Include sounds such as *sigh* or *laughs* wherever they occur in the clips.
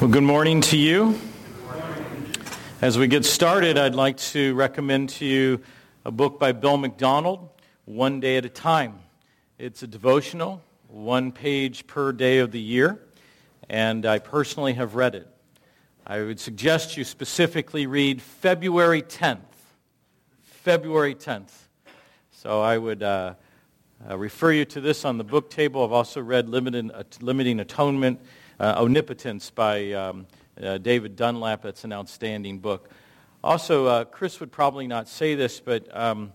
Well, good morning to you. As we get started, I'd like to recommend to you a book by Bill MacDonald, One Day at a Time. It's a devotional, one page per day of the year, and I personally have read it. I would suggest you specifically read February 10th. February 10th. So I would uh, uh, refer you to this on the book table. I've also read uh, Limiting Atonement Omnipotence by um, uh, David Dunlap. That's an outstanding book. Also, uh, Chris would probably not say this, but um,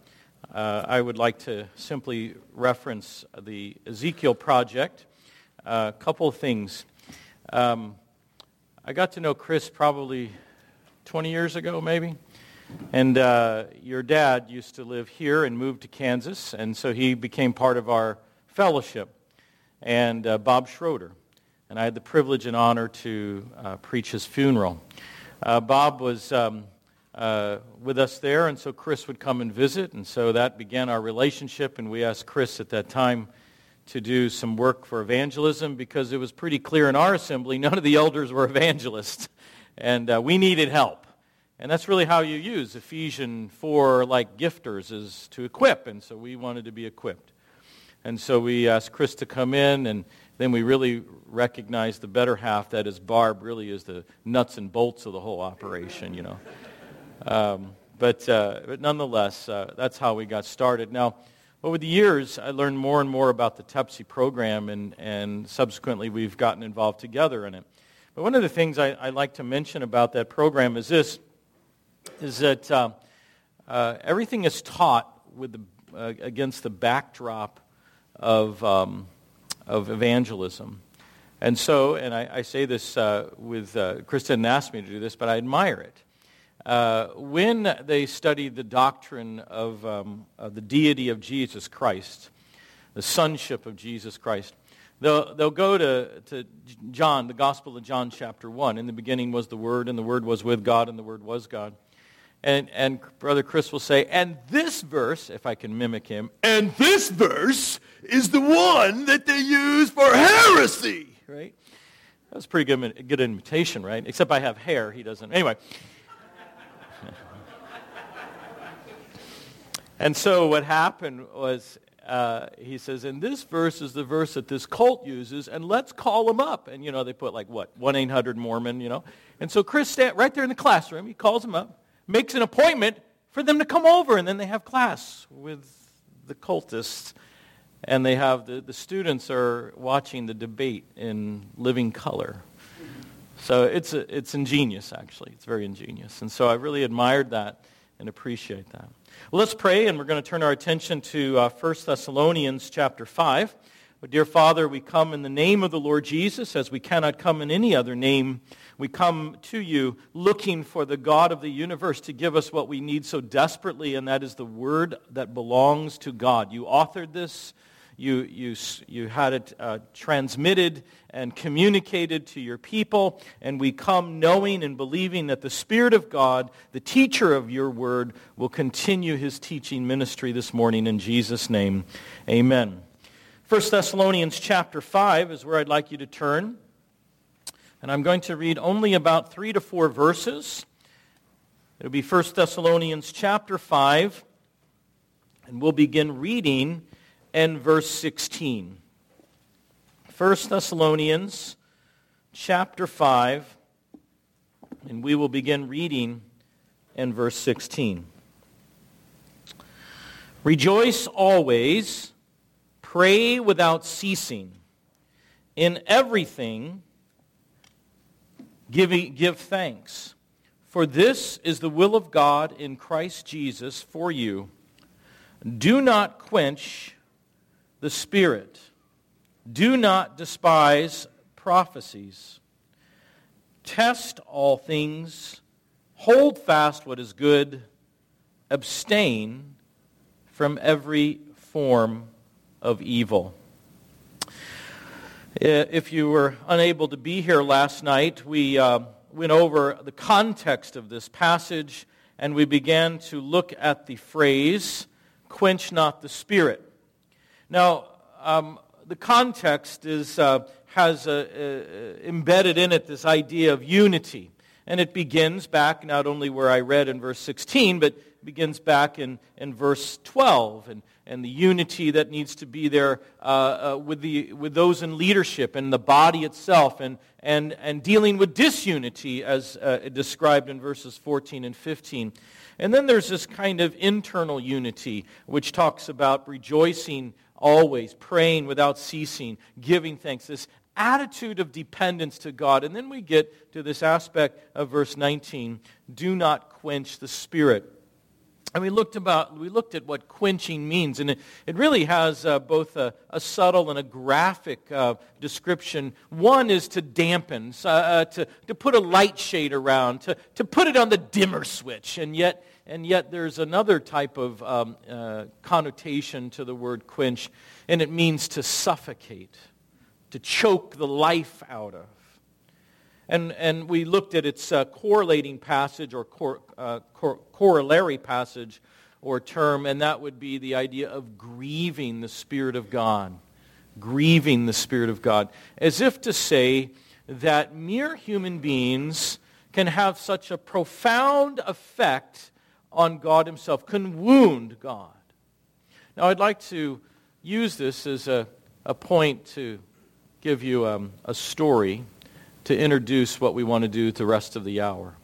uh, I would like to simply reference the Ezekiel Project. A couple of things. Um, I got to know Chris probably 20 years ago, maybe. And uh, your dad used to live here and moved to Kansas, and so he became part of our fellowship. And uh, Bob Schroeder and I had the privilege and honor to uh, preach his funeral. Uh, Bob was um, uh, with us there, and so Chris would come and visit, and so that began our relationship, and we asked Chris at that time to do some work for evangelism because it was pretty clear in our assembly none of the elders were *laughs* evangelists, and uh, we needed help. And that's really how you use Ephesians 4 like gifters is to equip, and so we wanted to be equipped. And so we asked Chris to come in and then we really recognize the better half, that is Barb, really is the nuts and bolts of the whole operation, you know. Um, but, uh, but nonetheless, uh, that's how we got started. Now, over the years, I learned more and more about the TEPSI program, and, and subsequently we've gotten involved together in it. But one of the things I, I like to mention about that program is this, is that uh, uh everything is taught with the, uh, against the backdrop of... Um, of evangelism. And so, and I, I say this uh, with, uh, Kristen asked me to do this, but I admire it. Uh, when they study the doctrine of, um, of, the deity of Jesus Christ, the sonship of Jesus Christ, they'll, they'll go to, to John, the Gospel of John, chapter 1. In the beginning was the Word, and the Word was with God, and the Word was God. And, and Brother Chris will say, and this verse, if I can mimic him, and this verse is the one that they use for heresy, right? That's a pretty good, good imitation, right? Except I have hair, he doesn't. Anyway. *laughs* and so what happened was uh, he says, and this verse is the verse that this cult uses, and let's call them up. And, you know, they put like, what, 1-800-Mormon, you know. And so Chris, stand, right there in the classroom, he calls them up makes an appointment for them to come over, and then they have class with the cultists. And they have the, the students are watching the debate in living color. So it's, a, it's ingenious, actually. It's very ingenious. And so I really admired that and appreciate that. Well, let's pray, and we're going to turn our attention to uh, 1 Thessalonians chapter 5. But dear Father, we come in the name of the Lord Jesus, as we cannot come in any other name we come to you looking for the God of the universe to give us what we need so desperately, and that is the word that belongs to God. You authored this. You, you, you had it uh, transmitted and communicated to your people, and we come knowing and believing that the Spirit of God, the teacher of your word, will continue his teaching ministry this morning in Jesus' name. Amen. 1 Thessalonians chapter 5 is where I'd like you to turn. And I'm going to read only about three to four verses. It'll be 1 Thessalonians chapter 5, and we'll begin reading in verse 16. 1 Thessalonians chapter 5, and we will begin reading in verse 16. Rejoice always, pray without ceasing. In everything, Give, give thanks. For this is the will of God in Christ Jesus for you. Do not quench the Spirit. Do not despise prophecies. Test all things. Hold fast what is good. Abstain from every form of evil. If you were unable to be here last night, we uh, went over the context of this passage and we began to look at the phrase, quench not the spirit. Now, um, the context is uh, has embedded in it this idea of unity. And it begins back not only where I read in verse 16, but begins back in, in verse 12 and, and the unity that needs to be there uh, uh, with, the, with those in leadership and the body itself and, and, and dealing with disunity as uh, described in verses 14 and 15. And then there's this kind of internal unity which talks about rejoicing always, praying without ceasing, giving thanks, this attitude of dependence to God. And then we get to this aspect of verse 19 do not quench the spirit. And we looked, about, we looked at what quenching means, and it, it really has uh, both a, a, subtle and a graphic uh, description. One is to dampen, uh, uh, to, to put a light shade around, to, to put it on the dimmer switch. And yet, and yet there's another type of um, uh, connotation to the word quench, and it means to suffocate, to choke the life out of. And, and we looked at its uh, correlating passage or cor, uh, cor, corollary passage or term, and that would be the idea of grieving the Spirit of God. Grieving the Spirit of God. As if to say that mere human beings can have such a profound effect on God Himself, can wound God. Now, I'd like to use this as a, a point to give you um, a story to introduce what we want to do the rest of the hour.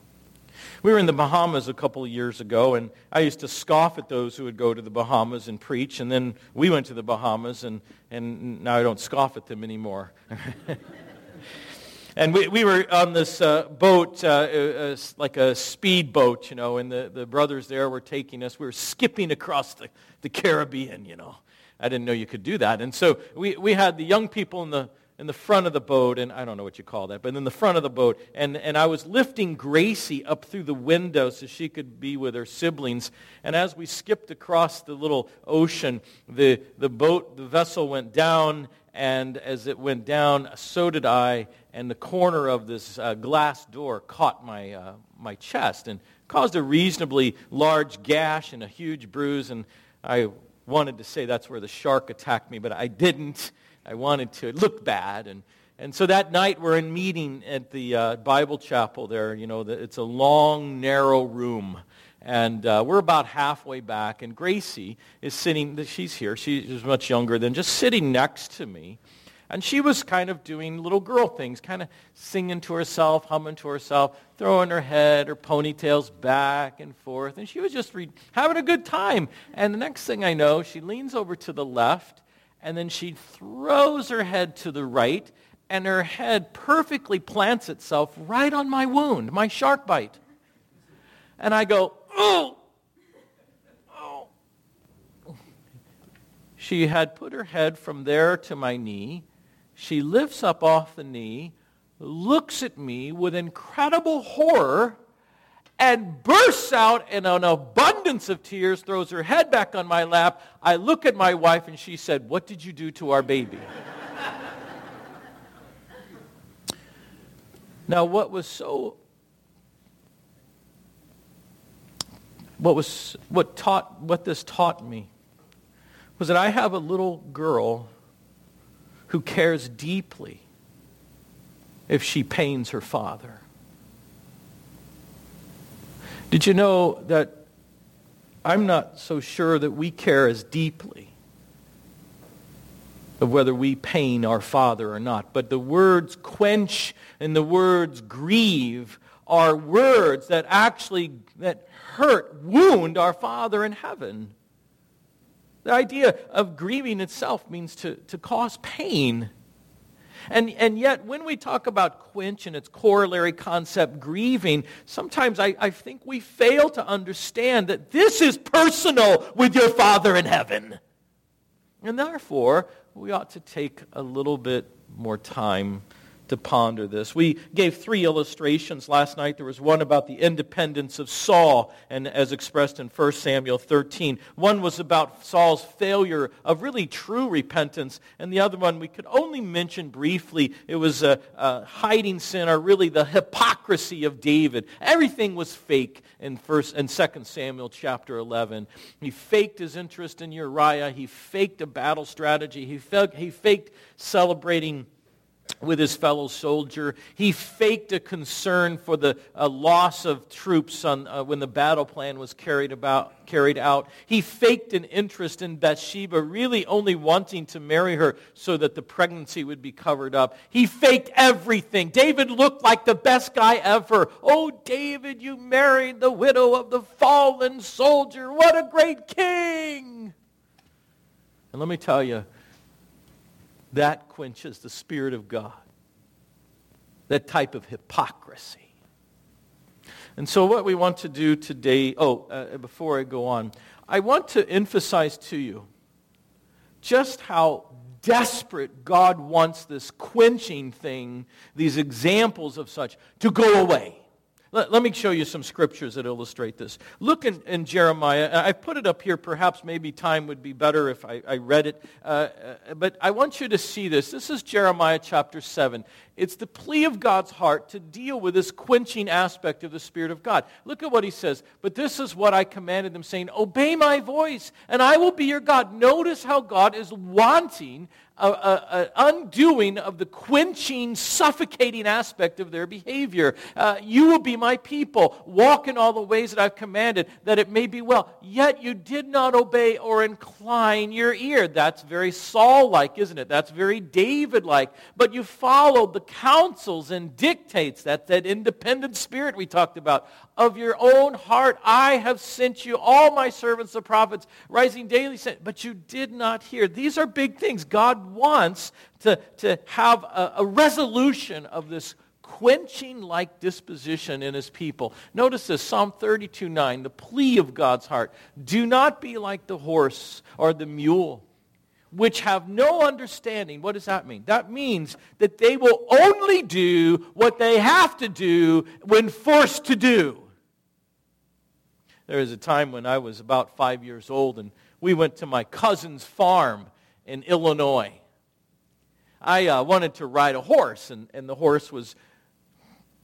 We were in the Bahamas a couple of years ago, and I used to scoff at those who would go to the Bahamas and preach, and then we went to the Bahamas, and, and now I don't scoff at them anymore. *laughs* and we, we were on this uh, boat, uh, uh, like a speed boat, you know, and the, the brothers there were taking us. We were skipping across the, the Caribbean, you know. I didn't know you could do that. And so we, we had the young people in the in the front of the boat, and I don't know what you call that, but in the front of the boat, and, and I was lifting Gracie up through the window so she could be with her siblings. And as we skipped across the little ocean, the, the boat, the vessel went down, and as it went down, so did I, and the corner of this uh, glass door caught my, uh, my chest and caused a reasonably large gash and a huge bruise, and I wanted to say that's where the shark attacked me, but I didn't. I wanted to look bad. And, and so that night we're in meeting at the uh, Bible chapel there. You know, it's a long, narrow room. And uh, we're about halfway back, and Gracie is sitting, she's here, she's much younger than, just sitting next to me. And she was kind of doing little girl things, kind of singing to herself, humming to herself, throwing her head, her ponytails back and forth. And she was just re- having a good time. And the next thing I know, she leans over to the left and then she throws her head to the right, and her head perfectly plants itself right on my wound, my shark bite. And I go, oh, oh. She had put her head from there to my knee. She lifts up off the knee, looks at me with incredible horror, and bursts out in an abundance of tears, throws her head back on my lap. I look at my wife and she said, What did you do to our baby? now, what was so what was what taught what this taught me was that I have a little girl who cares deeply if she pains her father. Did you know that I'm not so sure that we care as deeply of whether we pain our Father or not. But the words quench and the words grieve are words that actually that hurt, wound our Father in heaven. The idea of grieving itself means to, to cause pain. And, and yet, when we talk about quench and its corollary concept, grieving, sometimes I, I think we fail to understand that this is personal with your Father in heaven. And therefore, we ought to take a little bit more time to ponder this. We gave three illustrations last night. There was one about the independence of Saul, and as expressed in 1 Samuel 13. One was about Saul's failure of really true repentance, and the other one we could only mention briefly. It was a, a hiding sin, or really the hypocrisy of David. Everything was fake in first and 2 Samuel chapter 11. He faked his interest in Uriah. He faked a battle strategy. He, faked, he faked celebrating with his fellow soldier. He faked a concern for the uh, loss of troops on, uh, when the battle plan was carried, about, carried out. He faked an interest in Bathsheba, really only wanting to marry her so that the pregnancy would be covered up. He faked everything. David looked like the best guy ever. Oh, David, you married the widow of the fallen soldier. What a great king! And let me tell you, that quenches the Spirit of God. That type of hypocrisy. And so, what we want to do today, oh, uh, before I go on, I want to emphasize to you just how desperate God wants this quenching thing, these examples of such, to go away. Let, let, me show you some scriptures that illustrate this. Look in, in Jeremiah. I've put it up here. Perhaps maybe time would be better if I, I read it. Uh, uh, but I want you to see this. This is Jeremiah chapter 7. It's the plea of God's heart to deal with this quenching aspect of the Spirit of God. Look at what he says. But this is what I commanded them, saying, Obey my voice, and I will be your God. Notice how God is wanting an undoing of the quenching, suffocating aspect of their behavior. Uh, you will be my people. Walk in all the ways that I've commanded, that it may be well. Yet you did not obey or incline your ear. That's very Saul-like, isn't it? That's very David-like. But you followed the counsels and dictates, that, that independent spirit we talked about, of your own heart. I have sent you all my servants, the prophets, rising daily, sent, but you did not hear. These are big things. God wants to, to have a, a resolution of this quenching like disposition in his people. Notice this Psalm 32 9, the plea of God's heart. Do not be like the horse or the mule, which have no understanding. What does that mean? That means that they will only do what they have to do when forced to do. There was a time when I was about five years old, and we went to my cousin's farm in Illinois. I uh, wanted to ride a horse, and, and the horse was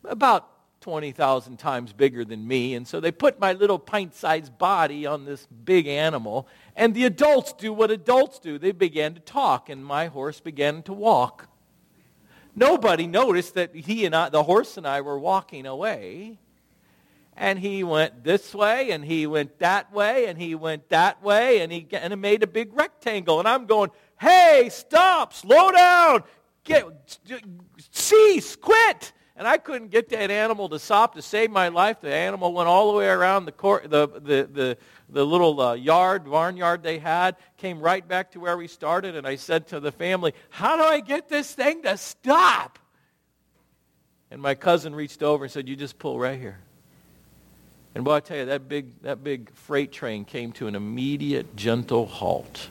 about 20,000 times bigger than me. And so they put my little pint sized body on this big animal. And the adults do what adults do they began to talk, and my horse began to walk. Nobody noticed that he and I, the horse and I were walking away. And he went this way, and he went that way, and he went that way, and he, and it made a big rectangle. And I'm going, hey, stop, slow down, get, cease, quit. And I couldn't get that animal to stop to save my life. The animal went all the way around the, the, the, the, the little uh, yard, barnyard they had, came right back to where we started. And I said to the family, how do I get this thing to stop? And my cousin reached over and said, you just pull right here. And boy, I tell you, that big, that big freight train came to an immediate, gentle halt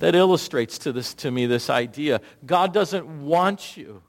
that illustrates to, this, to me this idea. God doesn't want you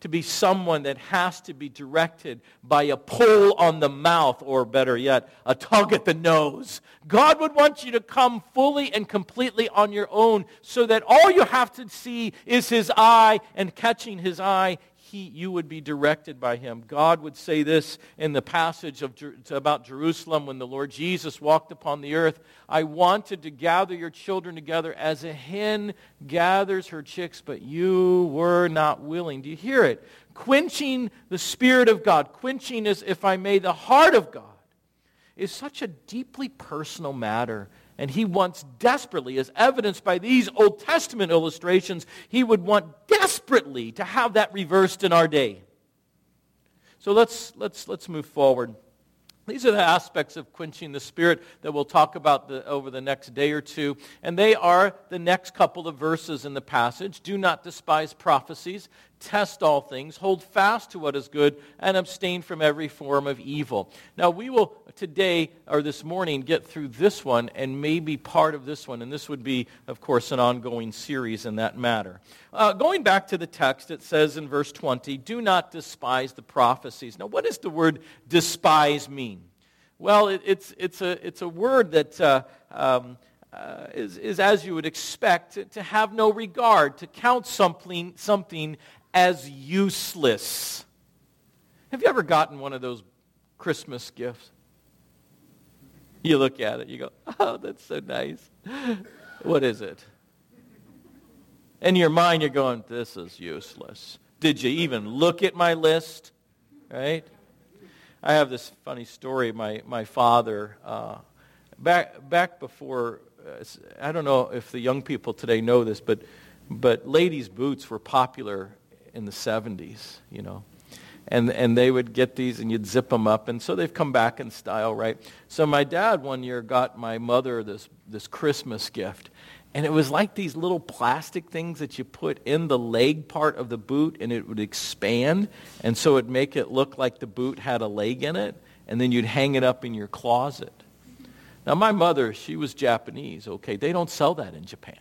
to be someone that has to be directed by a pull on the mouth, or better yet, a tug at the nose. God would want you to come fully and completely on your own so that all you have to see is his eye, and catching his eye, he, you would be directed by him. God would say this in the passage of, about Jerusalem when the Lord Jesus walked upon the earth. I wanted to gather your children together as a hen gathers her chicks, but you were not willing. Do you hear it? Quenching the Spirit of God, quenching, is, if I may, the heart of God, is such a deeply personal matter and he wants desperately, as evidenced by these Old Testament illustrations, he would want desperately to have that reversed in our day. So let's, let's, let's move forward. These are the aspects of quenching the spirit that we'll talk about the, over the next day or two. And they are the next couple of verses in the passage. Do not despise prophecies test all things, hold fast to what is good, and abstain from every form of evil. Now, we will today or this morning get through this one and maybe part of this one, and this would be, of course, an ongoing series in that matter. Uh, going back to the text, it says in verse 20, do not despise the prophecies. Now, what does the word despise mean? Well, it, it's, it's, a, it's a word that uh, um, uh, is, is, as you would expect, to, to have no regard, to count something, something as useless. Have you ever gotten one of those Christmas gifts? You look at it, you go, *laughs* oh, that's so nice. What is it? In your mind, you're going, this is useless. Did you even look at my list? Right? I have this funny story. My, my father, uh, back, back before, uh, I don't know if the young people today know this, but, but ladies' boots were popular in the 70s, you know. And, and they would get these and you'd zip them up. And so they've come back in style, right? So my dad one year got my mother this, this Christmas gift. And it was like these little plastic things that you put in the leg part of the boot and it would expand. And so it'd make it look like the boot had a leg in it. And then you'd hang it up in your closet. Now, my mother, she was Japanese, okay? They don't sell that in Japan.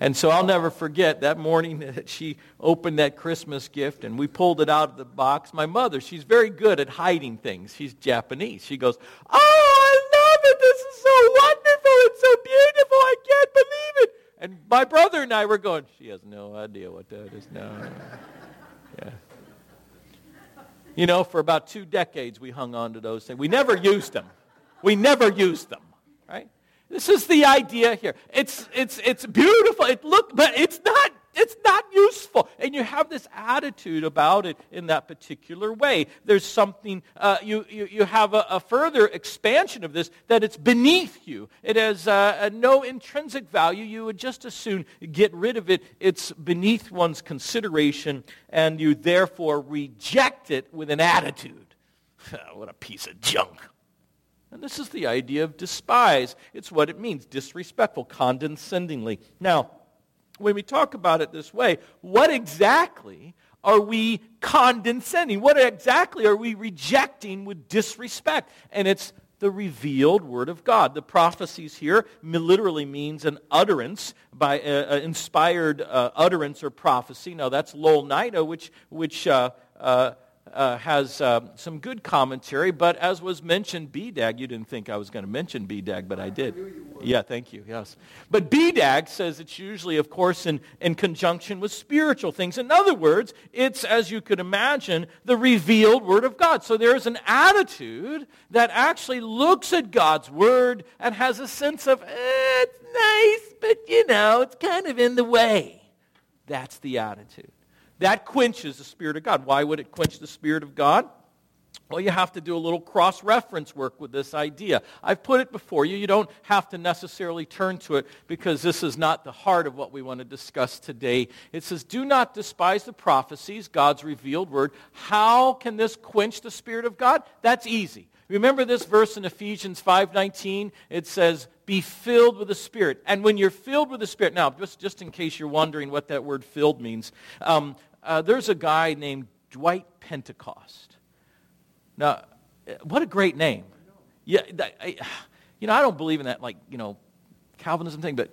And so I'll never forget that morning *laughs* that she opened that Christmas gift and we pulled it out of the box. My mother, she's very good at hiding things. She's Japanese. She goes, Oh, I love it. This is so wonderful. It's so beautiful. I can't believe it. And my brother and I were going, She has no idea what that is. No. *laughs* Yeah. You know, for about two decades we hung on to those things. We never used them. We never used them, right? This is the idea here. It's, it's, it's beautiful. It look, but it's not, it's not useful. And you have this attitude about it in that particular way. There's something, uh, you, you, you have a, a, further expansion of this, that it's beneath you. It has uh, no intrinsic value. You would just as soon get rid of it. It's beneath one's consideration, and you therefore reject it with an attitude. *laughs* what a piece of junk. And this is the idea of despise. It's what it means disrespectful, condescendingly. Now, when we talk about it this way, what exactly are we condescending? What exactly are we rejecting with disrespect? And it's the revealed word of God. The prophecies here literally means an utterance by uh, uh, inspired uh, utterance or prophecy. Now that's Louw-Nida, which which uh, uh has uh, some good commentary, but as was mentioned, BDAG, you didn't think I was going to mention BDAG, but I did. Yeah, thank you, yes. But BDAG says it's usually, of course, in, in conjunction with spiritual things. In other words, it's, as you could imagine, the revealed Word of God. So there is an attitude that actually looks at God's Word and has a sense of, eh, it's nice, but you know, it's kind of in the way. That's the attitude. That quenches the Spirit of God. Why would it quench the Spirit of God? Well, you have to do a little cross reference work with this idea. I've put it before you. You don't have to necessarily turn to it because this is not the heart of what we want to discuss today. It says, Do not despise the prophecies, God's revealed word. How can this quench the Spirit of God? That's easy. Remember this verse in Ephesians 5:19? It says, "Be filled with the Spirit." And when you're filled with the Spirit, now just, just in case you're wondering what that word "filled" means, um, uh, there's a guy named Dwight Pentecost. Now, what a great name! Yeah, I, you know, I don't believe in that, like you know, Calvinism thing, but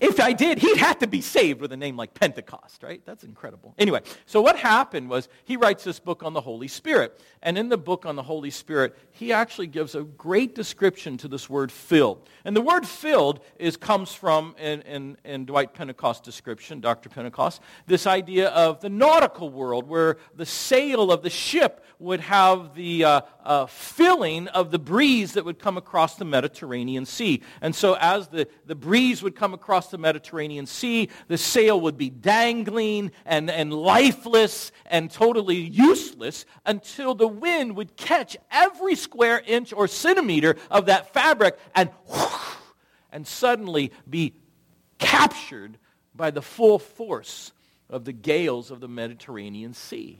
if I did, he'd have to be saved with a name like Pentecost, right? That's incredible. Anyway, so what happened was he writes this book on the Holy Spirit. And in the book on the Holy Spirit, he actually gives a great description to this word filled. And the word filled is, comes from, in, in, in Dwight Pentecost's description, Dr. Pentecost, this idea of the nautical world where the sail of the ship would have the uh, uh, filling of the breeze that would come across the Mediterranean Sea. And so as the, the breeze would come across the Mediterranean Sea, the sail would be dangling and, and lifeless and totally useless until the wind would catch every square inch or centimeter of that fabric and, and suddenly be captured by the full force of the gales of the Mediterranean Sea.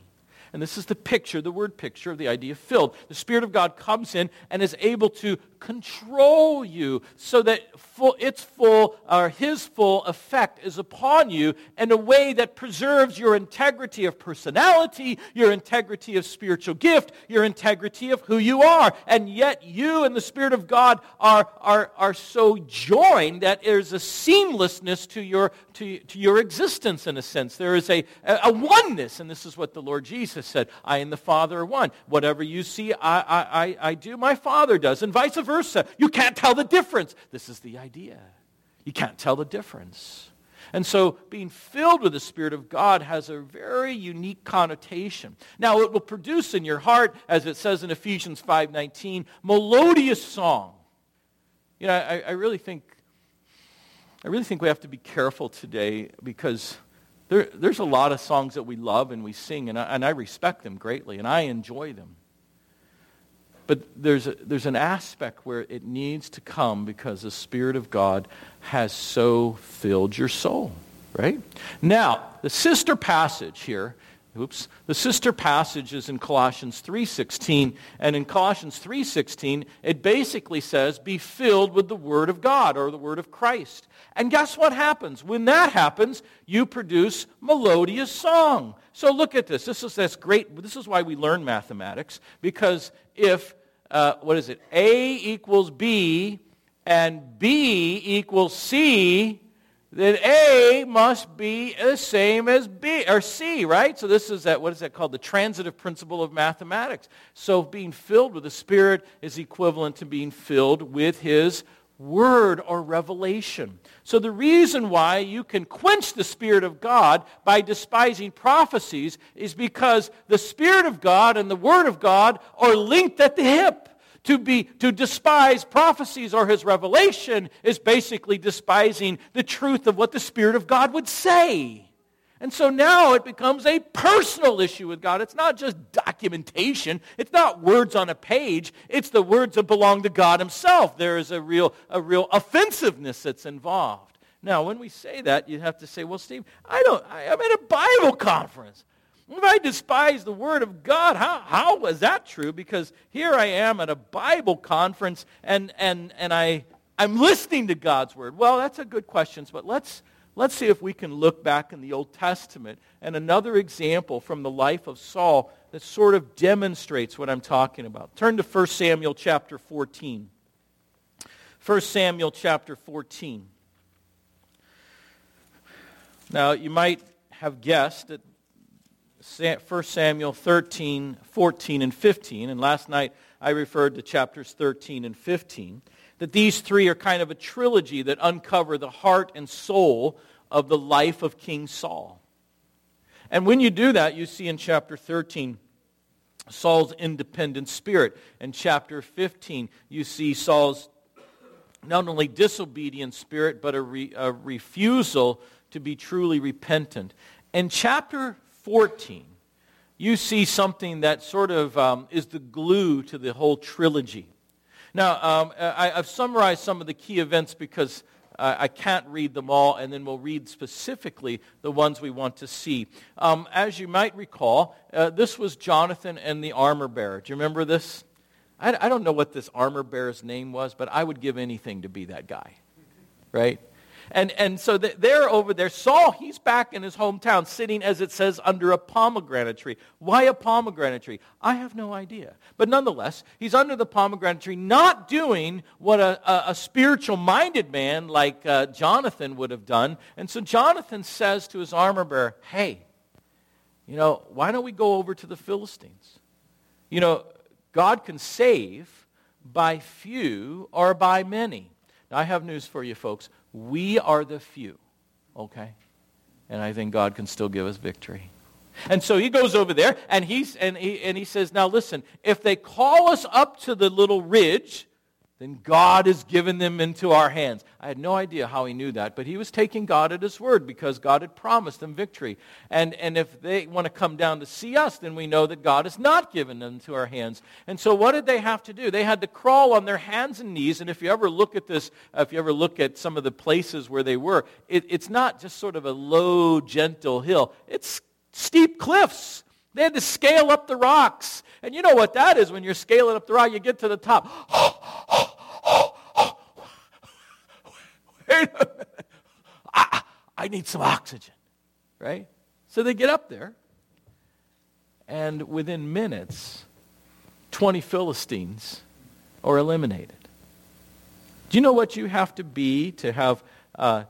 And this is the picture, the word picture of the idea filled. The Spirit of God comes in and is able to control you so that full, its full or his full effect is upon you in a way that preserves your integrity of personality, your integrity of spiritual gift, your integrity of who you are. And yet you and the Spirit of God are, are, are so joined that there's a seamlessness to your, to, to your existence in a sense. There is a, a oneness, and this is what the Lord Jesus said. I and the Father are one. Whatever you see I, I, I do, my Father does, and vice versa. You can't tell the difference. This is the idea. You can't tell the difference. And so being filled with the Spirit of God has a very unique connotation. Now it will produce in your heart, as it says in Ephesians 5.19, melodious song. You know, I, I really think I really think we have to be careful today because there, there's a lot of songs that we love and we sing, and I, and I respect them greatly, and I enjoy them. But there's, a, there's an aspect where it needs to come because the Spirit of God has so filled your soul, right? Now, the sister passage here Oops. The sister passage is in Colossians 3:16, and in Colossians 3:16, it basically says, "Be filled with the word of God or the word of Christ." And guess what happens? When that happens, you produce melodious song. So look at this. This is that's great. This is why we learn mathematics because if uh, what is it? A equals B and B equals C, then A must be the same as B or C, right? So this is that what is that called? The transitive principle of mathematics. So being filled with the Spirit is equivalent to being filled with his word or revelation. So the reason why you can quench the Spirit of God by despising prophecies is because the Spirit of God and the Word of God are linked at the hip. To, be, to despise prophecies or his revelation is basically despising the truth of what the Spirit of God would say. And so now it becomes a personal issue with God. It's not just documentation. It's not words on a page. It's the words that belong to God himself. There is a real, a real offensive,ness that's involved. Now, when we say that, you have to say, well, Steve, I don't, I, I'm at a Bible conference. If I despise the Word of God, how, how was that true? Because here I am at a Bible conference and, and, and I, I'm listening to God's Word. Well, that's a good question, but let's, let's see if we can look back in the Old Testament and another example from the life of Saul that sort of demonstrates what I'm talking about. Turn to 1 Samuel chapter 14. 1 Samuel chapter 14. Now, you might have guessed that 1 Samuel 13, 14, and 15, and last night I referred to chapters 13 and 15, that these three are kind of a trilogy that uncover the heart and soul of the life of King Saul. And when you do that, you see in chapter 13 Saul's independent spirit. In chapter 15, you see Saul's not only disobedient spirit, but a, re, a refusal to be truly repentant. In chapter 14, you see something that sort of um, is the glue to the whole trilogy. Now, um, I, have summarized some of the key events because uh, I can't read them all, and then we'll read specifically the ones we want to see. Um, as you might recall, uh, this was Jonathan and the armor bearer. Do you remember this? I, I don't know what this armor bearer's name was, but I would give anything to be that guy, right? And, and so they're over there. Saul, he's back in his hometown, sitting, as it says, under a pomegranate tree. Why a pomegranate tree? I have no idea. But nonetheless, he's under the pomegranate tree, not doing what a, a, a spiritual-minded man like uh, Jonathan would have done. And so Jonathan says to his armor bearer, hey, you know, why don't we go over to the Philistines? You know, God can save by few or by many. Now, I have news for you folks. We are the few, okay? And I think God can still give us victory. And so he goes over there and, he's, and, he, and he says, Now listen, if they call us up to the little ridge then God has given them into our hands. I had no idea how he knew that, but he was taking God at his word because God had promised them victory. And, and if they want to come down to see us, then we know that God has not given them into our hands. And so what did they have to do? They had to crawl on their hands and knees. And if you ever look at this, uh, if you ever look at some of the places where they were, it, it's not just sort of a low, gentle hill. It's steep cliffs. They had to scale up the rocks. And you know what that is when you're scaling up the rock, you get to the top. *laughs* Wait a minute. I, I need some oxygen, right? So they get up there, and within minutes, 20 Philistines are eliminated. Do you know what you have to be to have uh,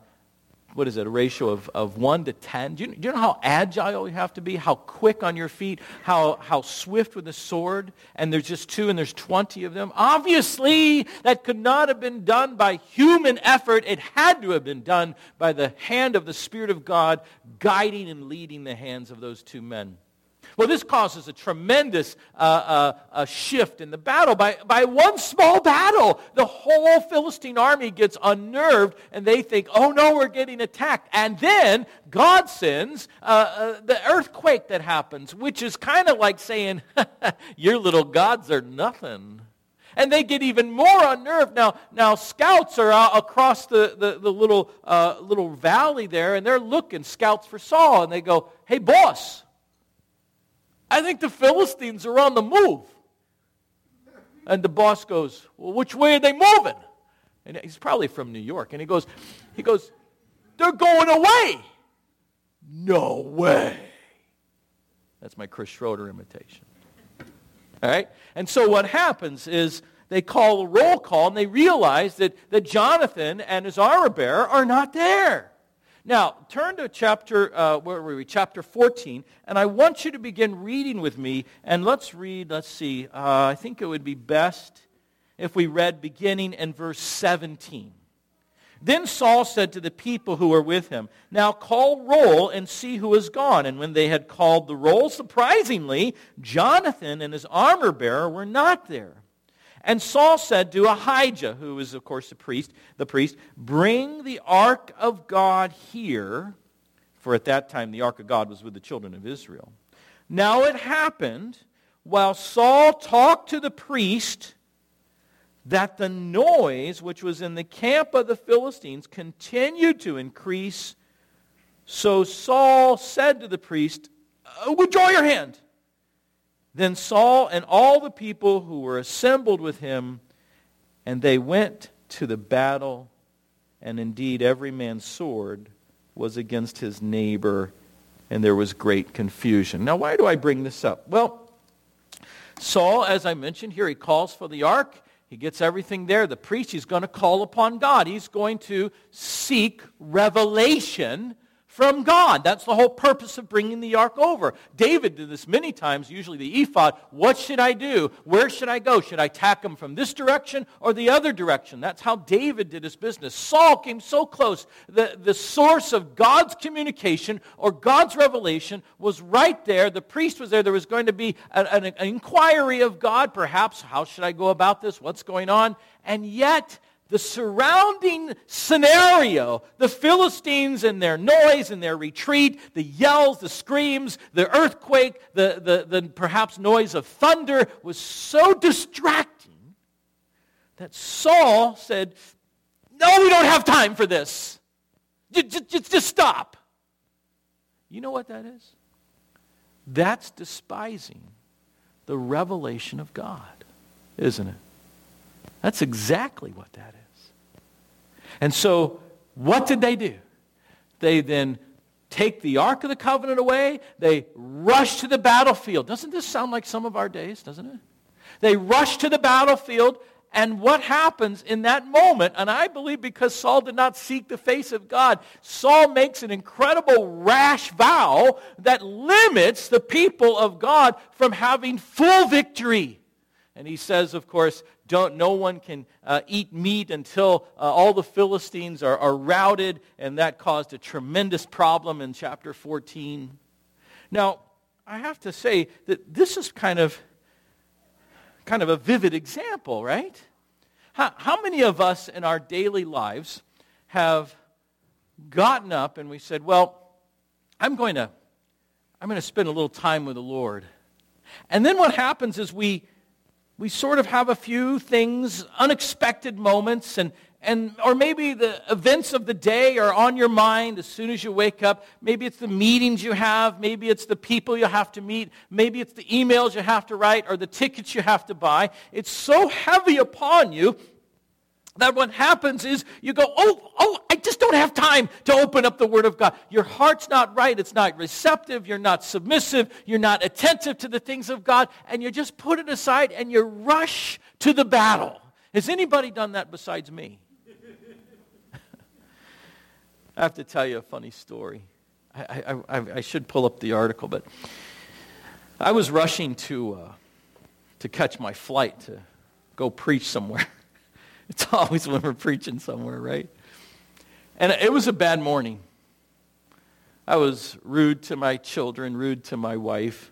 what is it, a ratio of, of 1 to 10. Do you, do you, know how agile you have to be, how quick on your feet, how, how swift with a sword, and there's just two and there's 20 of them? Obviously, that could not have been done by human effort. It had to have been done by the hand of the Spirit of God guiding and leading the hands of those two men. Well, this causes a tremendous uh, uh, shift in the battle. By, by one small battle, the whole Philistine army gets unnerved and they think, oh no, we're getting attacked. And then God sends uh, uh, the earthquake that happens, which is kind of like saying, *laughs* your little gods are nothing and they get even more unnerved. Now, now scouts are out across the, the, the little, uh, little valley there, and they're looking, scouts for Saul, and they go, hey, boss, I think the Philistines are on the move. And the boss goes, well, which way are they moving? And he's probably from New York. And he goes, he goes, they're going away. No way. That's my Chris Schroeder imitation. All right? And so what happens is they call a roll call and they realize that, that Jonathan and his armor bearer are not there. Now, turn to chapter, uh, where were we? Chapter 14, and I want you to begin reading with me. And let's read, let's see, uh, I think it would be best if we read beginning in verse 17. Then Saul said to the people who were with him, Now call roll and see who is gone. And when they had called the roll, surprisingly, Jonathan and his armor bearer were not there. And Saul said to Ahijah, who was, of course, the priest, the priest, Bring the ark of God here. For at that time the ark of God was with the children of Israel. Now it happened, while Saul talked to the priest, that the noise which was in the camp of the Philistines continued to increase. So Saul said to the priest, uh, Withdraw your hand. Then Saul and all the people who were assembled with him, and they went to the battle, and indeed every man's sword was against his neighbor, and there was great confusion. Now, why do I bring this up? Well, Saul, as I mentioned here, he calls for the ark. He gets everything there. The priest, he's going to call upon God. He's going to seek revelation from God. That's the whole purpose of bringing the ark over. David did this many times, usually the ephod. What should I do? Where should I go? Should I tack him from this direction or the other direction? That's how David did his business. Saul came so close. The, the source of God's communication or God's revelation was right there. The priest was there. There was going to be an, an, an inquiry of God, perhaps. How should I go about this? What's going on? And yet, the surrounding scenario, the Philistines and their noise and their retreat, the yells, the screams, the earthquake, the, the, the perhaps noise of thunder was so distracting that Saul said, No, we don't have time for this. Just, just, just stop. You know what that is? That's despising the revelation of God, isn't it? That's exactly what that is. And so, what did they do? They then take the Ark of the Covenant away. They rush to the battlefield. Doesn't this sound like some of our days, doesn't it? They rush to the battlefield, and what happens in that moment, and I believe because Saul did not seek the face of God, Saul makes an incredible rash vow that limits the people of God from having full victory. And he says, of course, don't, no one can uh, eat meat until uh, all the Philistines are, are routed, and that caused a tremendous problem in chapter 14. Now, I have to say that this is kind of, kind of a vivid example, right? How, how many of us in our daily lives have gotten up and we said, well, I'm going to, I'm going to spend a little time with the Lord. And then what happens is we we sort of have a few things, unexpected moments, and, and or maybe the events of the day are on your mind as soon as you wake up. Maybe it's the meetings you have, maybe it's the people you have to meet, maybe it's the emails you have to write or the tickets you have to buy. It's so heavy upon you that what happens is you go, oh, oh, I just don't have time to open up the Word of God. Your heart's not right. It's not receptive. You're not submissive. You're not attentive to the things of God. And you just put it aside and you rush to the battle. Has anybody done that besides me? *laughs* I have to tell you a funny story. I, I, I, should pull up the article, but I was rushing to, uh, to catch my flight to go preach somewhere. *laughs* *laughs* It's always when we're preaching somewhere, right? And it was a bad morning. I was rude to my children, rude to my wife.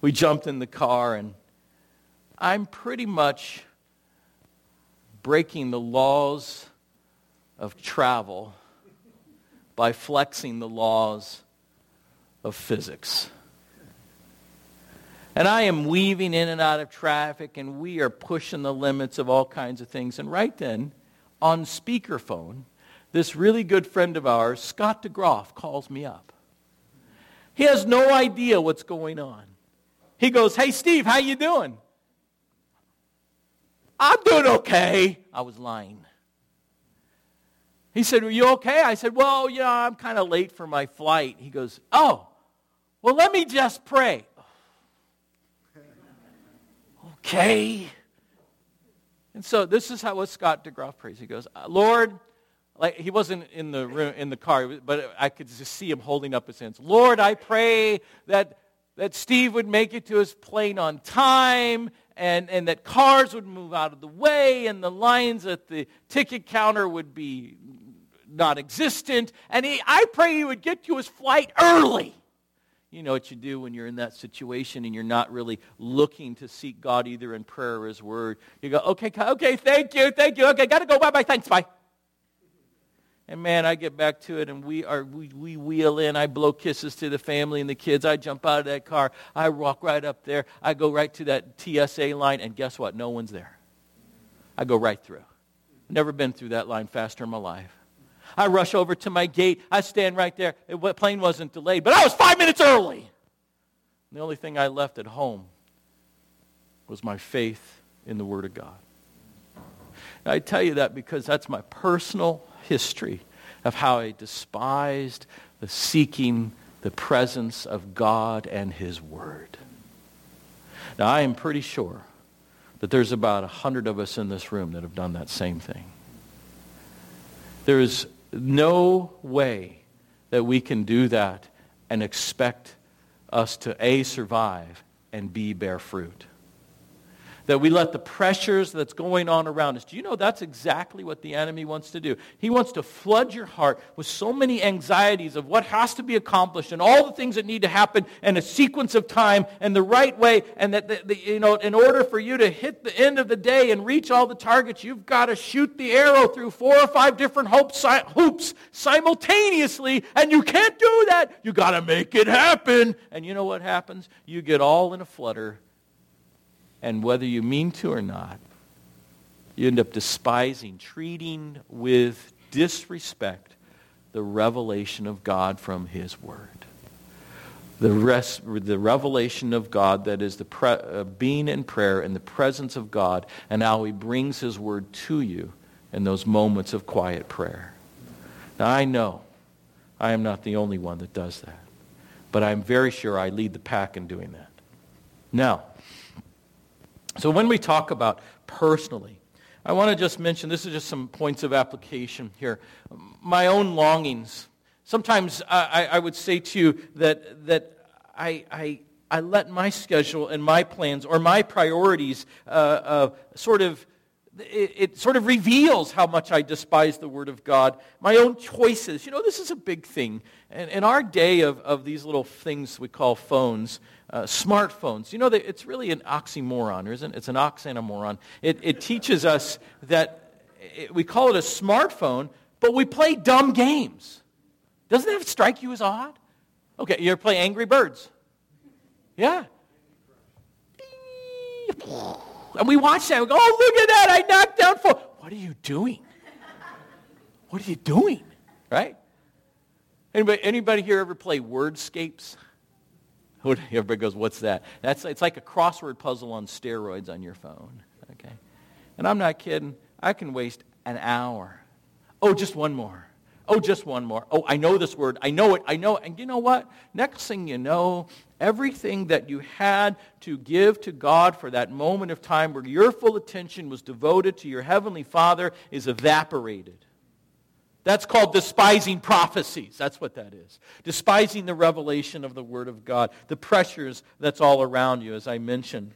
we jumped in the car, and I'm pretty much breaking the laws of travel by flexing the laws of physics. And I am weaving in and out of traffic, and we are pushing the limits of all kinds of things. And right then, on speakerphone, this really good friend of ours, Scott DeGroff, calls me up. He has no idea what's going on. He goes, "Hey Steve, how you doing?" "I'm doing okay." I was lying. He said, "Are you okay?" I said, "Well, you know, I'm kind of late for my flight." He goes, "Oh, well, let me just pray." Okay. And so this is how what Scott DeGroff prays. He goes, Lord, like he wasn't in the room, in the car, but I could just see him holding up his hands. Lord, I pray that that Steve would make it to his plane on time and, and that cars would move out of the way and the lines at the ticket counter would be not existent. And he, I pray he would get to his flight early you know what you do when you're in that situation and you're not really looking to seek God either in prayer or His Word. You go, okay, okay, thank you, thank you, okay, got to go, bye bye, thanks, bye. And man, I get back to it and we are we, we wheel in. I blow kisses to the family and the kids. I jump out of that car. I walk right up there. I go right to that TSA line, and guess what? No one's there. I go right through. Never been through that line faster in my life. I rush over to my gate. I stand right there. The plane wasn't delayed, but I was five minutes early. And the only thing I left at home was my faith in the Word of God. I tell you that because that's my personal history of how I despised the seeking the presence of God and His Word. Now, I am pretty sure that there's about a hundred of us in this room that have done that same thing. There is no way that we can do that and expect us to A, survive, and B, bear fruit that we let the pressures that's going on around us. Do you know that's exactly what the enemy wants to do? He wants to flood your heart with so many anxieties of what has to be accomplished and all the things that need to happen in a sequence of time and the right way and that the, the, you know in order for you to hit the end of the day and reach all the targets, you've got to shoot the arrow through four or five different hoops simultaneously and you can't do that. You got to make it happen. And you know what happens? You get all in a flutter and whether you mean to or not, you end up despising, treating with disrespect the revelation of God from His Word. The, rest, the revelation of God that is the pre, uh, being in prayer in the presence of God and how He brings His Word to you in those moments of quiet prayer. Now, I know I am not the only one that does that, but I'm very sure I lead the pack in doing that. Now, so when we talk about personally, I want to just mention this is just some points of application here. My own longings. Sometimes I, I would say to you that, that I, I, I let my schedule and my plans or my priorities uh, uh, sort of it, it, sort of reveals how much I despise the Word of God. My own choices. You know, this is a big thing. And in our day of, of these little things we call phones, uh, smartphones, you know, that it's really an oxymoron, isn't it? It's an oxymoron. It, it teaches us that it, we call it a smartphone, but we play dumb games. Doesn't that strike you as odd? Okay, you ever play Angry Birds? Yeah. And we watch that. We go, oh, look at that. I knocked down four. What are you doing? What are you doing? Right? Anybody, anybody here ever play Wordscapes? *laughs* Everybody goes, what's that? That's, it's like a crossword puzzle on steroids on your phone. Okay? And I'm not kidding. I can waste an hour. Oh, just one more. Oh, just one more. Oh, I know this word. I know it. I know it. And you know what? Next thing you know, everything that you had to give to God for that moment of time where your full attention was devoted to your Heavenly Father is evaporated. That's called despising prophecies. That's what that is. Despising the revelation of the Word of God, the pressures that's all around you, as I mentioned.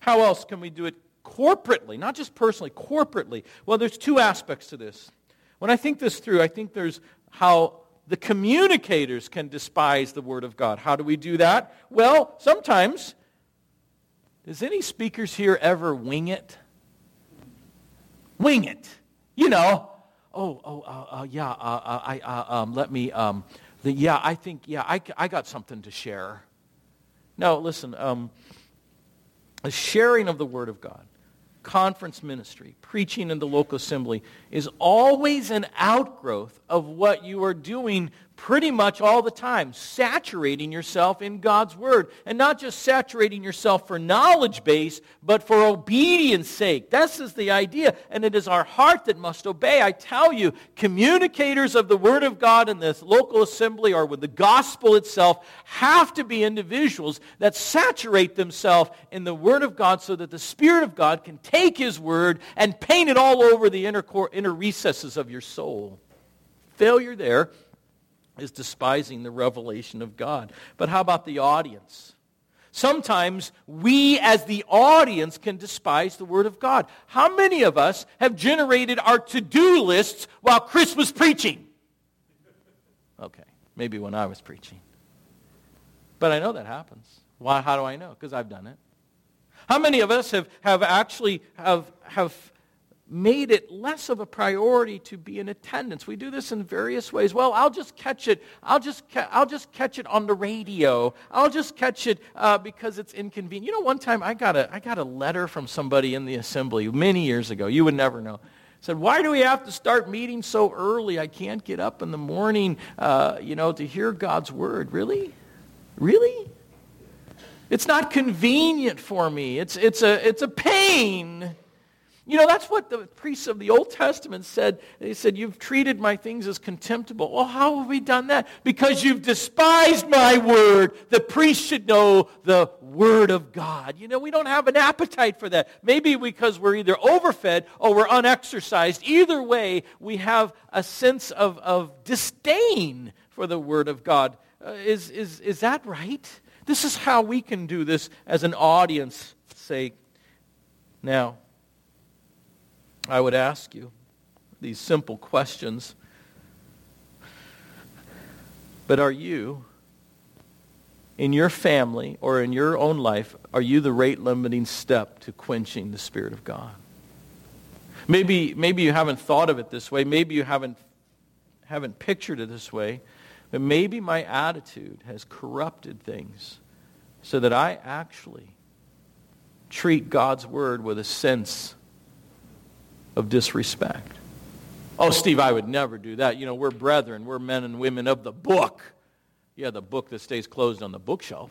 How else can we do it corporately, not just personally, corporately? Well, there's two aspects to this. When I think this through, I think there's how the communicators can despise the Word of God. How do we do that? Well, sometimes Does any speakers here ever wing it? Wing it. You know. Oh, oh, uh, uh, yeah, uh, uh I, uh, um, let me, um, the, yeah, I think, yeah, I, I got something to share. No, listen, um, sharing of the Word of God, conference ministry, preaching in the local assembly is always an outgrowth of what you are doing pretty much all the time, saturating yourself in God's Word. And not just saturating yourself for knowledge base, but for obedience sake. This is the idea. And it is our heart that must obey. I tell you, communicators of the Word of God in this local assembly or with the gospel itself have to be individuals that saturate themselves in the Word of God so that the Spirit of God can take His Word and paint it all over the inner, core, inner recesses of your soul. Failure there is despising the revelation of God. But how about the audience? Sometimes we as the audience can despise the Word of God. How many of us have generated our to-do lists while Chris was preaching? Okay, maybe when I was preaching. But I know that happens. Why, how do I know? Because I've done it. How many of us have, have actually have, have made it less of a priority to be in attendance. We do this in various ways. Well, I'll just catch it. I'll just, ca- I'll just catch it on the radio. I'll just catch it uh, because it's inconvenient. You know, one time I got, a, I got a letter from somebody in the assembly many years ago. You would never know. Said, why do we have to start meeting so early? I can't get up in the morning, uh, you know, to hear God's word. Really? Really? It's not convenient for me. It's, it's, a, it's a pain. You know, that's what the priests of the Old Testament said. They said, You've treated my things as contemptible. Well, how have we done that? Because you've despised my word. The priest should know the word of God. You know, we don't have an appetite for that. Maybe because we're either overfed or we're unexercised. Either way, we have a sense of, of disdain for the word of God. Uh, is, is, is that right? This is how we can do this as an audience say, Now, I would ask you these simple questions. But are you, in your family or in your own life, are you the rate limiting step to quenching the Spirit of God? Maybe, maybe you haven't thought of it this way. Maybe you haven't, haven't pictured it this way. But maybe my attitude has corrupted things so that I actually treat God's word with a sense of disrespect. Oh, Steve, I would never do that. You know, we're brethren. We're men and women of the book. Yeah, the book that stays closed on the bookshelf.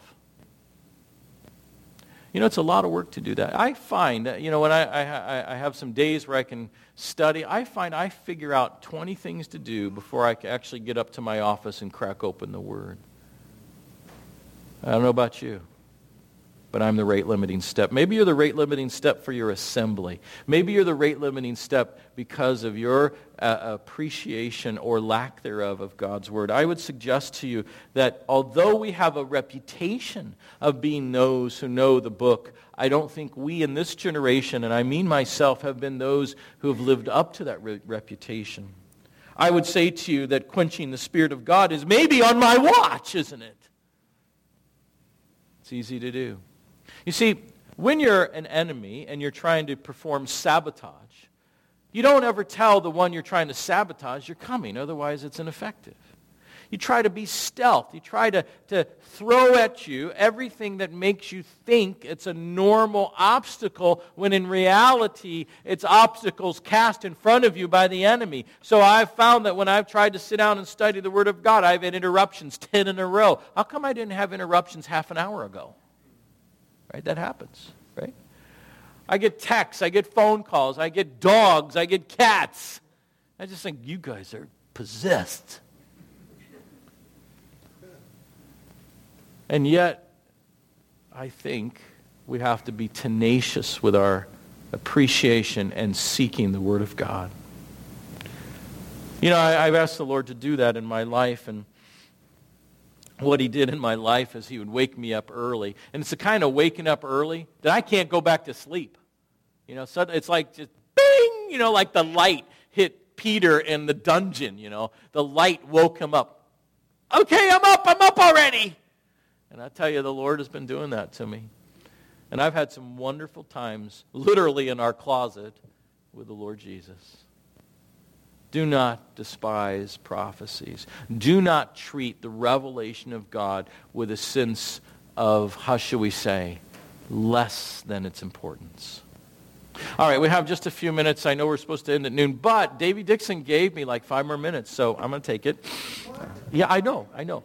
You know, it's a lot of work to do that. I find, uh, you know, when I, I, I have some days where I can study, I find I figure out 20 things to do before I can actually get up to my office and crack open the Word. I don't know about you but I'm the rate limiting step. Maybe you're the rate limiting step for your assembly. Maybe you're the rate limiting step because of your uh, appreciation or lack thereof of God's word. I would suggest to you that although we have a reputation of being those who know the book, I don't think we in this generation, and I mean myself, have been those who have lived up to that re- reputation. I would say to you that quenching the Spirit of God is maybe on my watch, isn't it? It's easy to do. You see, when you're an enemy and you're trying to perform sabotage, you don't ever tell the one you're trying to sabotage you're coming, otherwise it's ineffective. You try to be stealth. You try to, to throw at you everything that makes you think it's a normal obstacle when in reality it's obstacles cast in front of you by the enemy. So I've found that when I've tried to sit down and study the Word of God, I've had interruptions 10 in a row. How come I didn't have interruptions half an hour ago? Right? That happens, right? I get texts, I get phone calls, I get dogs, I get cats. I just think you guys are possessed. And yet, I think we have to be tenacious with our appreciation and seeking the Word of God. You know, I, have asked the Lord to do that in my life, and what he did in my life is he would wake me up early. And it's the kind of waking up early that I can't go back to sleep. You know, so it's like just bing, you know, like the light hit Peter in the dungeon, you know. The light woke him up. Okay, I'm up, I'm up already. And I tell you, the Lord has been doing that to me. And I've had some wonderful times, literally in our closet, with the Lord Jesus. Do not despise prophecies. Do not treat the revelation of God with a sense of, how shall we say, less than its importance. All right, we have just a few minutes. I know we're supposed to end at noon, but Davy Dixon gave me like five more minutes, so I'm going to take it. Yeah, I know, I know.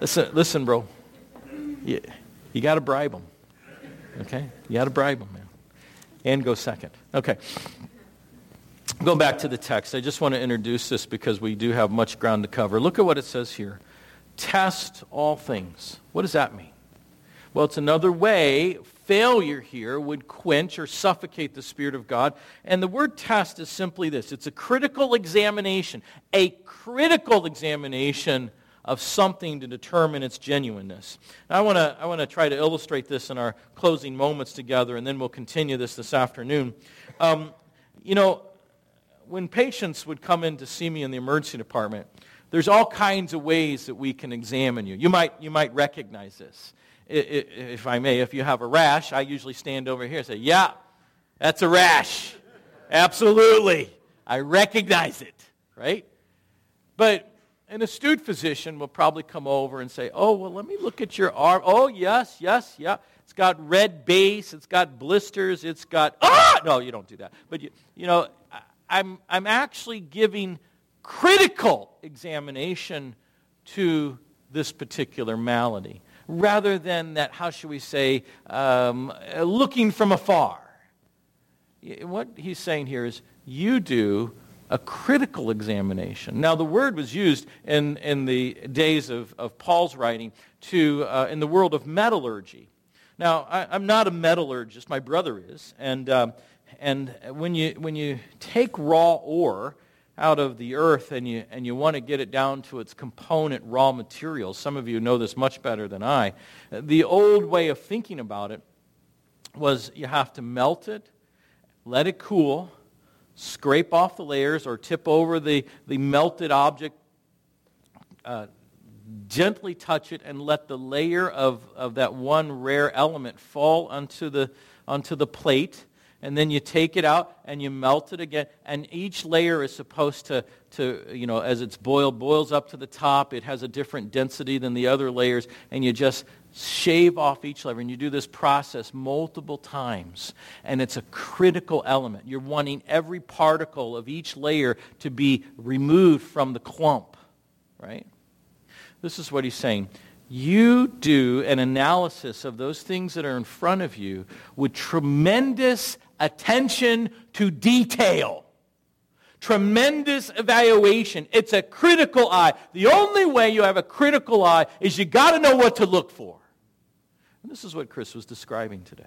listen, listen, bro. You, you got to bribe them. Okay? You got to bribe them, man. And go second. Okay. Go back to the text. I just want to introduce this because we do have much ground to cover. Look at what it says here. Test all things. What does that mean? Well, it's another way failure here would quench or suffocate the Spirit of God. And the word test is simply this it's a critical examination, a critical examination of something to determine its genuineness. Now, I want to I want to try to illustrate this in our closing moments together, and then we'll continue this this afternoon. Um, you know, when patients would come in to see me in the emergency department, there's all kinds of ways that we can examine you. You might, you might recognize this if I may, if you have a rash, I usually stand over here and say, Yeah, that's a rash. Absolutely. I recognize it, right? But an astute physician will probably come over and say, Oh, well, let me look at your arm. Oh, yes, yes, yeah. It's got red base. It's got blisters. It's got, ah! No, you don't do that. But, you, you know, I'm, I'm actually giving critical examination to this particular malady rather than that, how should we say, um, looking from afar. What he's saying here is you do a critical examination. Now, the word was used in, in the days of, of Paul's writing to, uh, in the world of metallurgy. Now, I, am not a metallurgist. My brother is. And, um, and when, you, when you take raw ore, out of the earth and you, and you want to get it down to its component raw materials. Some of you know this much better than I. The old way of thinking about it was you have to melt it, let it cool, scrape off the layers or tip over the, the melted object, uh, gently touch it, and let the layer of, of that one rare element fall onto the, onto the plate and then you take it out and you melt it again. And each layer is supposed to, to, you know, as it's boiled, boils up to the top. It has a different density than the other layers. And you just shave off each layer. And you do this process multiple times. And it's a critical element. You're wanting every particle of each layer to be removed from the clump, right? This is what he's saying you do an analysis of those things that are in front of you with tremendous attention to detail. Tremendous evaluation. It's a critical eye. The only way you have a critical eye is you got to know what to look for. And this is what Chris was describing today.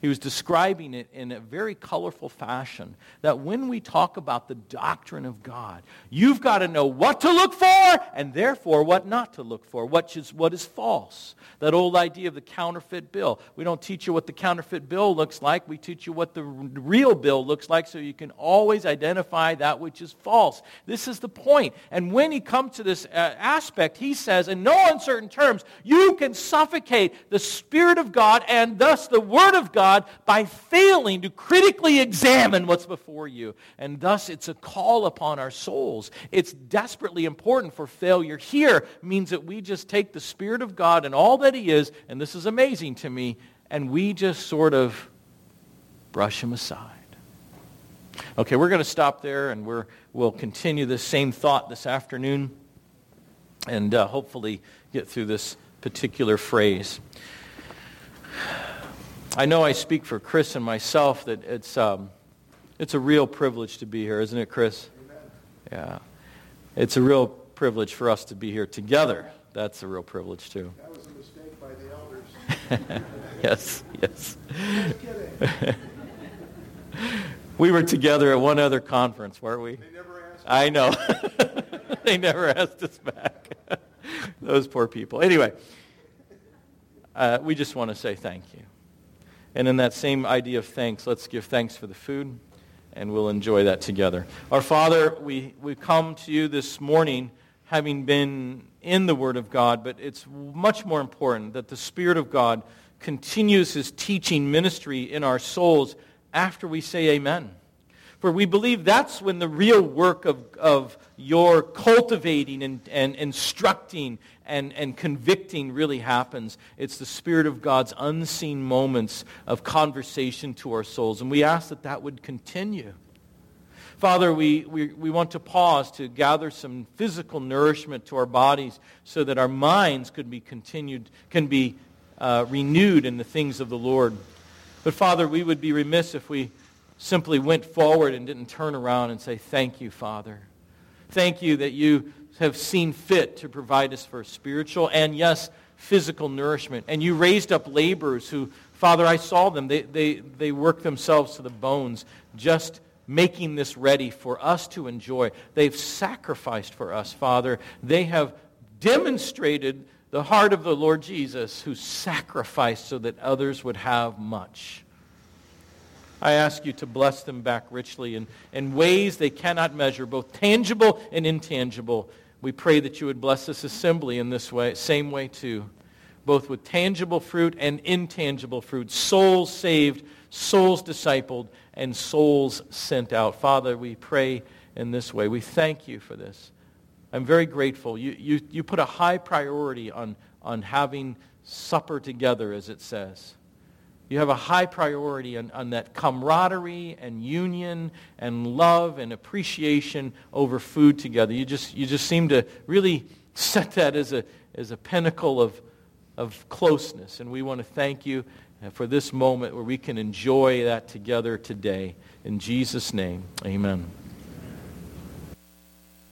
He was describing it in a very colorful fashion that when we talk about the doctrine of God, you've got to know what to look for and therefore what not to look for, what is, what is false. That old idea of the counterfeit bill. We don't teach you what the counterfeit bill looks like. We teach you what the real bill looks like so you can always identify that which is false. This is the point. And when he comes to this uh, aspect, he says, in no uncertain terms, you can suffocate the Spirit of God and thus the Word of God by failing to critically examine what's before you. And thus it's a call upon our souls. It's desperately important for failure here means that we just take the Spirit of God and all that that he is, and this is amazing to me, and we just sort of brush him aside. Okay, we're going to stop there, and we're, we'll continue this same thought this afternoon, and uh, hopefully get through this particular phrase. I know I speak for Chris and myself that it's, um, it's a real privilege to be here, isn't it, Chris? Amen. Yeah. It's a real privilege for us to be here together. That's a real privilege, too. That was a mistake by the elders. *laughs* yes, yes. *laughs* we were together at one other conference, weren't we? They never asked I know. *laughs* they never asked us back. Those poor people. Anyway, uh, we just want to say thank you. And in that same idea of thanks, let's give thanks for the food, and we'll enjoy that together. Our Father, we, we come to you this morning having been in the Word of God, but it's much more important that the Spirit of God continues his teaching ministry in our souls after we say amen. For we believe that's when the real work of, of your cultivating and, and instructing and, and convicting really happens. It's the Spirit of God's unseen moments of conversation to our souls. And we ask that that would continue. Father, we, we, we want to pause to gather some physical nourishment to our bodies so that our minds could be continued, can be uh, renewed in the things of the Lord. But Father, we would be remiss if we simply went forward and didn't turn around and say, Thank you, Father. Thank you that you have seen fit to provide us for spiritual and, yes, physical nourishment. And you raised up laborers who, Father, I saw them. They, they, they work themselves to the bones just making this ready for us to enjoy. They've sacrificed for us, Father. They have demonstrated the heart of the Lord Jesus who sacrificed so that others would have much. I ask you to bless them back richly in, in ways they cannot measure, both tangible and intangible. We pray that you would bless this assembly in this way, same way too, both with tangible fruit and intangible fruit, souls saved, souls discipled, and souls sent out. Father, we pray in this way. We thank you for this. I'm very grateful. You, you, you put a high priority on, on having supper together, as it says. You have a high priority on, on that camaraderie and union and love and appreciation over food together. You just, you just seem to really set that as a, as a pinnacle of, of closeness. And we want to thank you uh, for this moment where we can enjoy that together today. In Jesus' name, amen.